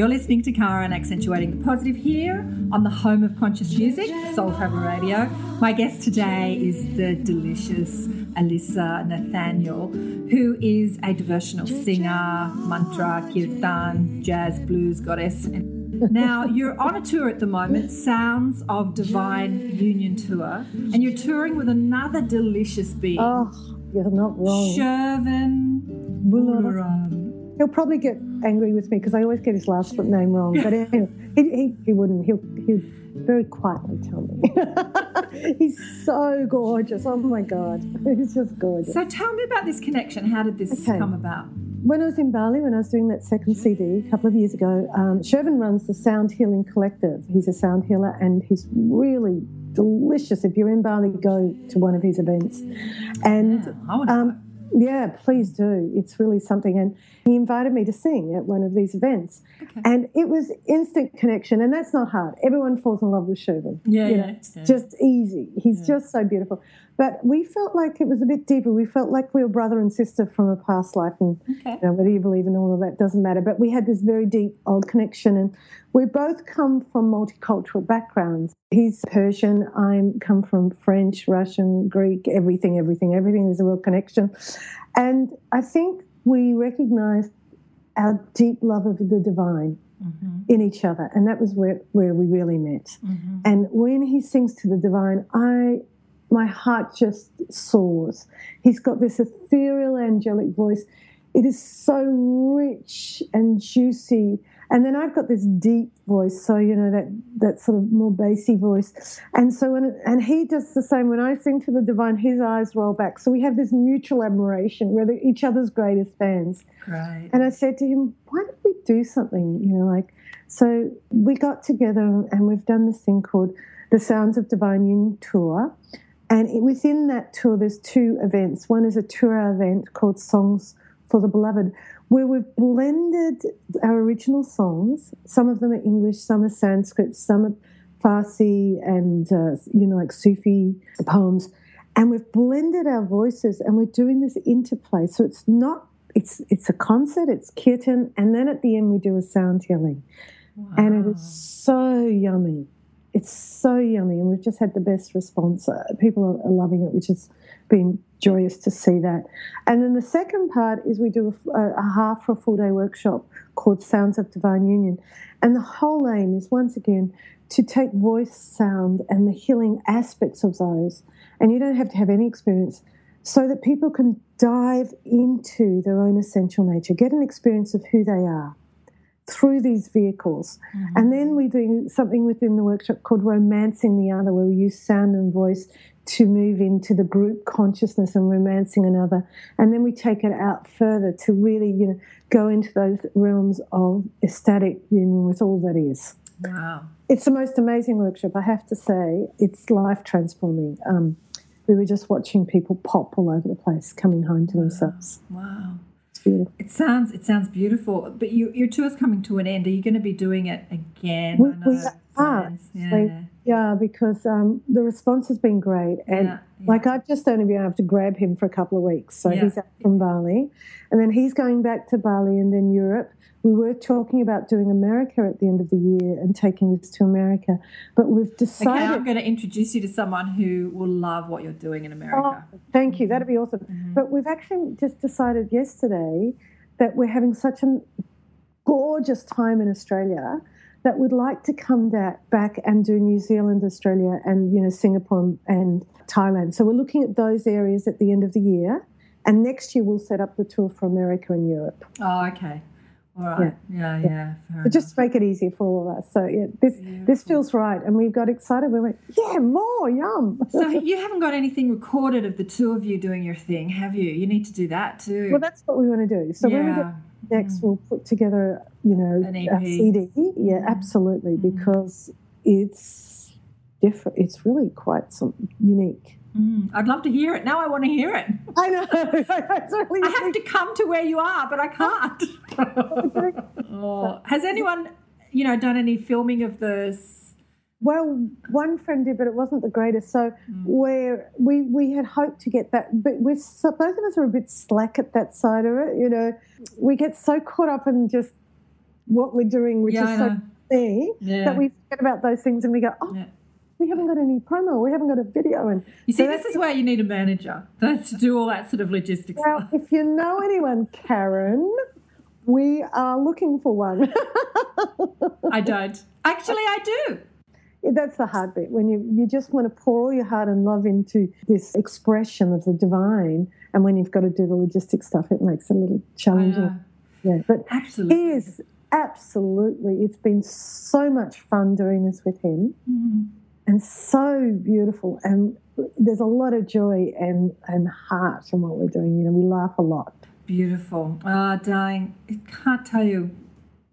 You're listening to Karen accentuating the positive here on the home of conscious music, Soul Travel Radio. My guest today is the delicious Alyssa Nathaniel, who is a devotional singer, mantra, kirtan, jazz, blues goddess. Now, you're on a tour at the moment, Sounds of Divine Union Tour, and you're touring with another delicious being, Oh, you're not wrong. Shervin Bularam. He'll probably get angry with me because I always get his last name wrong. But anyway, he, he, he wouldn't. He'll, he'll very quietly tell me. He's so gorgeous. Oh my God. He's just gorgeous. So tell me about this connection. How did this Okay. come about? when I was in Bali, when I was doing that second CD a couple of years ago, um, Shervin runs the Sound Healing Collective. He's a sound healer and he's really delicious. If you're in Bali, go to one of his events. And Yeah, I um, yeah, please do. It's really something. And he invited me to sing at one of these events. And it was instant connection. And that's not hard. Everyone falls in love with Shervin. Yeah, You know, it's yeah. just easy. He's just so beautiful. But we felt like it was a bit deeper. We felt like we were brother and sister from a past life. And Okay. you know, whether you believe in all of that doesn't matter. But we had this very deep old connection, and we both come from multicultural backgrounds. He's Persian. I come from French, Russian, Greek. Everything, everything, everything is a real connection. And I think we recognized our deep love of the divine mm-hmm. in each other, and that was where where we really met. Mm-hmm. And when he sings to the divine, I my heart just soars. He's got this ethereal, angelic voice. It is so rich and juicy. And then I've got this deep voice, so you know that that sort of more bassy voice. And so when and he does the same. When I sing to the divine, his eyes roll back. So we have this mutual admiration. We're each other's greatest fans. Great. And I said to him, why don't we do something? You know, like, so we got together and we've done this thing called the Sounds of Divine Union Tour. And it- within that tour, there's two events. One is a tour event called Songs for the Beloved, where we've blended our original songs. Some of them are English, some are Sanskrit, some are Farsi, and, uh, you know, like Sufi poems. And we've blended our voices and we're doing this interplay. So it's not it's it's a concert, it's kirtan, and then at the end we do a sound healing. And it is so yummy. It's so yummy, and we've just had the best response. Uh, people are, are loving it, which has been joyous to see that. And then the second part is we do a, a half for a full day workshop called Sounds of Divine Union. And the whole aim is once again to take voice sound and the healing aspects of those. And you don't have to have any experience so that people can dive into their own essential nature, get an experience of who they are through these vehicles. Mm-hmm. And then we do something within the workshop called Romancing the Other, where we use sound and voice to move into the group consciousness and romancing another. And then we take it out further to really, you know, go into those realms of ecstatic union with all that is. Wow. It's the most amazing workshop, I have to say. It's life transforming. Um, we were just watching people pop all over the place, coming home to themselves. Wow. Beautiful. It sounds it sounds beautiful, but you, your tour's coming to an end. Are you going to be doing it again? We, I know we are. Yeah. We- yeah, because um, the response has been great. And Yeah, yeah. like I've just only been able to grab him for a couple of weeks. So Yeah. he's out from Bali. And then he's going back to Bali and then Europe. We were talking about doing America at the end of the year and taking this to America. But we've decided. Okay. I'm going to introduce you to someone who will love what you're doing in Oh, America. thank you. That'd be awesome. Mm-hmm. But we've actually just decided yesterday that we're having such a gorgeous time in Australia that we'd like to come back and do New Zealand, Australia, and you know Singapore and Thailand. So we're looking at those areas at the end of the year, and next year we'll set up the tour for America and Europe. Oh, okay. All right. Yeah, yeah. fair But just to make it easier for all of us. So yeah, this this feels right, and we got excited. We went, yeah, more yum. So you haven't got anything recorded of the two of you doing your thing, have you? You need to do that too. Well, that's what we want to do. So when we get Next, mm. we'll put together, you know, An a CD. Yeah, mm. absolutely, mm. because it's different. It's really quite some unique. Mm, I'd love to hear it. Now I want to hear it. I know. it's really I have to come to where you are, but I can't. oh. Has anyone, you know, done any filming of this? Well, one friend did, but it wasn't the greatest. So where we we had hoped to get that, but we're both of us are a bit slack at that side of it. You know, we get so caught up in just what we're doing, which Yeah, is so know. Yeah. that we forget about those things and we go, oh, Yeah. we haven't got any promo, we haven't got a video, and You see, so this is where you need a manager that's to do all that sort of logistics Well, stuff. if you know anyone, Karen, we are looking for one. I don't. Actually, I do. That's the hard bit when you, you just want to pour all your heart and love into this expression of the divine, and when you've got to do the logistic stuff, it makes it a little challenging. know. Yeah, but Absolutely. he is absolutely. It's been so much fun doing this with him, Mm-hmm. and so beautiful. And there's a lot of joy and and heart in what we're doing. You know, we laugh a lot. Beautiful. Ah, darling, I can't tell you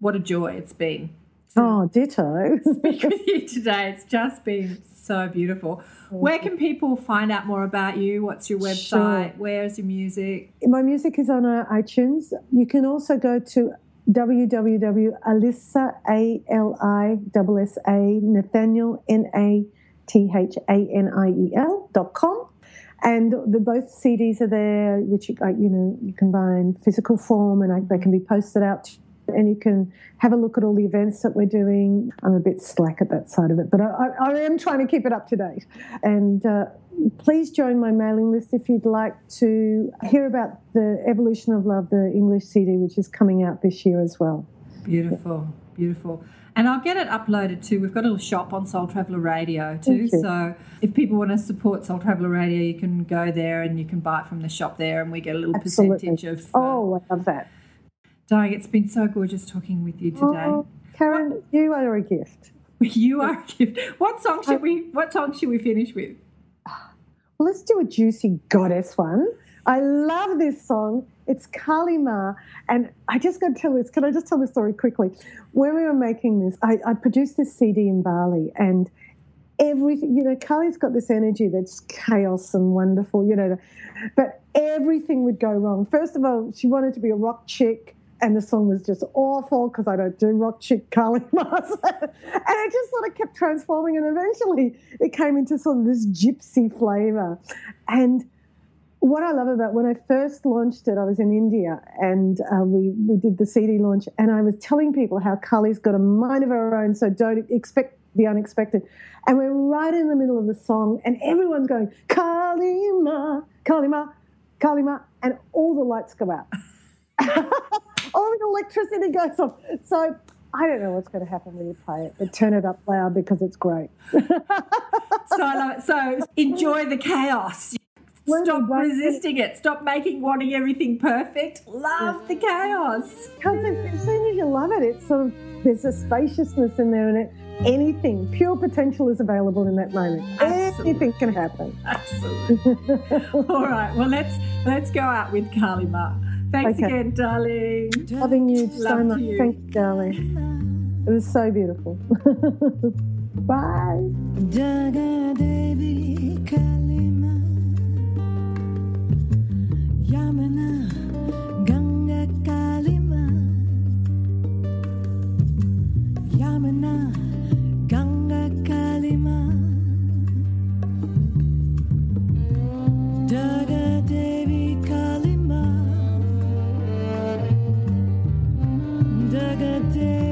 what a joy it's been Oh, ditto. Speak with you today. It's just been so beautiful. Where can people find out more about you? What's your website? Where's your music? My music is on uh, iTunes. You can also go to www.alissa, A-L-I-S-S-A, Nathaniel, N-A-T-H-A-N-I-E-L dot com. And the both CDs are there, which you, uh, you know you can buy in physical form, and I, they can be posted out. And you can have a look at all the events that we're doing. I'm a bit slack at that side of it, but I, I, I am trying to keep it up to date. And uh, please join my mailing list if you'd like to hear about the Evolution of Love, the English CD, which is coming out this year as well. Beautiful, beautiful. And I'll get it uploaded too. We've got a little shop on Soul Traveller Radio too. So if people want to support Soul Traveller Radio, you can go there and you can buy it from the shop there, and we get a little Absolutely. percentage of. Uh, Oh, I love that. Darling, it's been so gorgeous talking with you today. Oh, Karen, you are a gift. You are a gift. What song should we? What song should we finish with? Well, let's do a juicy goddess one. I love this song. It's Kali Ma. And I just got to tell this. Can I just tell the story quickly? When we were making this, I, I produced this CD in Bali and everything, you know, Kali's got this energy that's chaos and wonderful, you know, but everything would go wrong. First of all, she wanted to be a rock chick. And the song was just awful because I don't do rock chick Kali Ma. and it just sort of kept transforming. And eventually it came into sort of this gypsy flavor. And what I love about when I first launched it, I was in India and uh, we, we did the CD launch, and I was telling people how Kali's got a mind of her own, so don't expect the unexpected. And we're right in the middle of the song, and everyone's going, Kali Ma, Kali Ma. Kali Ma, and all the lights go out. all the electricity goes off. So I don't know what's going to happen when you play it, but turn it up loud because it's great. So I love it. So enjoy the chaos. Stop resisting it. Stop making wanting everything perfect. Love the chaos. Because as soon as you love it, it's sort of there's a spaciousness in there, and it anything pure potential is available in that moment. Absolutely. Anything can happen. Absolutely. All right. Well, let's let's go out with Kali Ma. Thanks Okay. again, darling. Loving you so much. you. Thank you, darling. It was so beautiful. Bye. Jaga Devi Jaga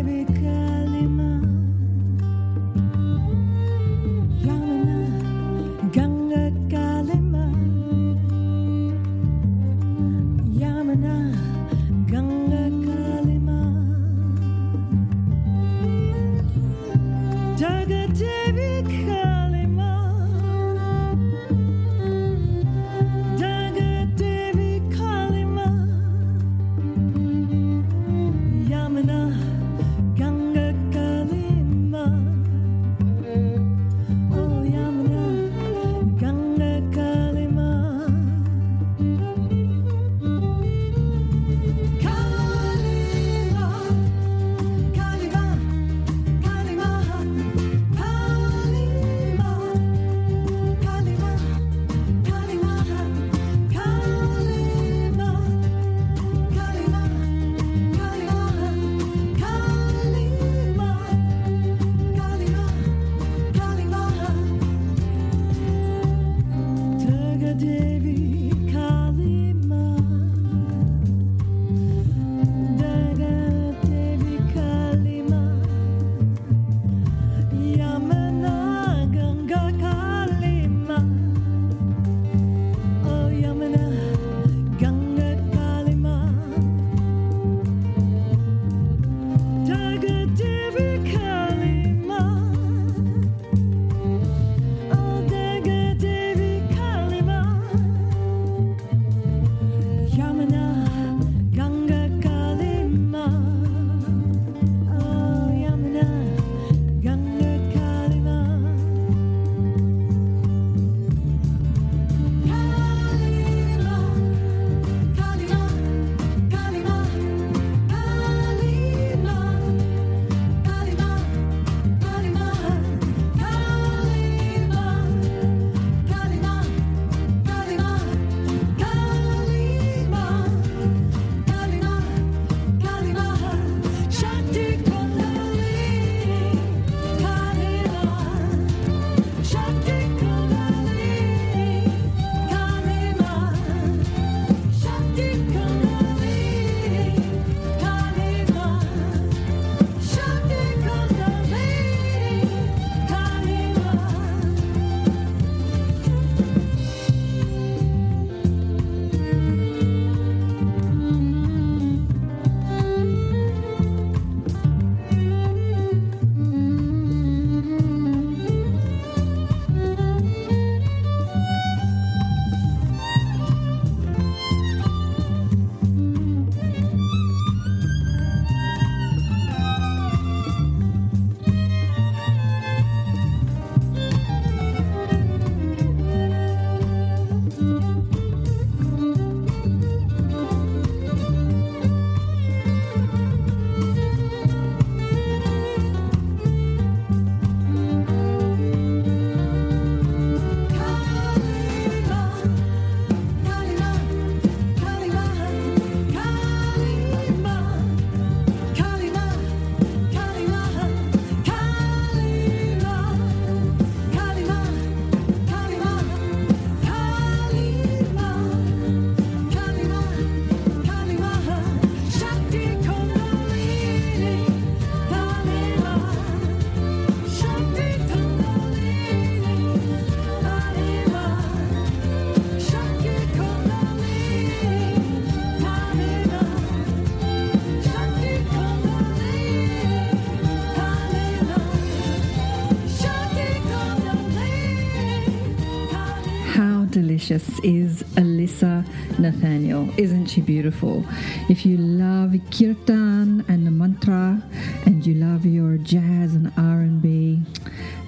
Isn't she beautiful? If you love kirtan and the mantra and you love your jazz and R&B,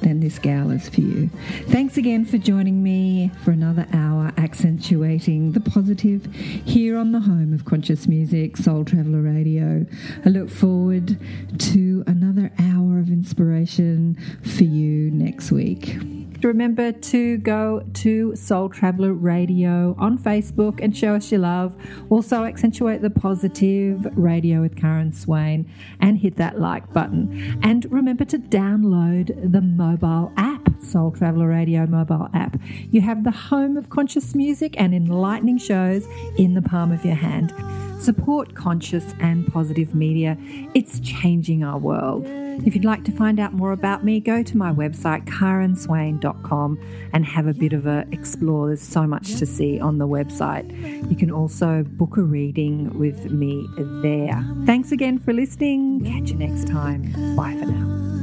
then this gal is for you. Thanks again for joining me for another hour accentuating the positive here on the home of conscious music, Soul Traveller Radio. I look forward to another hour of inspiration for you next week. Remember to go to Soul Traveller Radio on Facebook and show us your love. Also, accentuate the positive radio with Karen Swain and hit that like button. And remember to download the mobile app, Soul Traveller Radio mobile app. You have the home of conscious music and enlightening shows in the palm of your hand. Support conscious and positive media. It's changing our world. If you'd like to find out more about me, go to my website, karenswain.com, and have a bit of a explore. There's so much to see on the website. You can also book a reading with me there. Thanks again for listening. Catch you next time. Bye for now.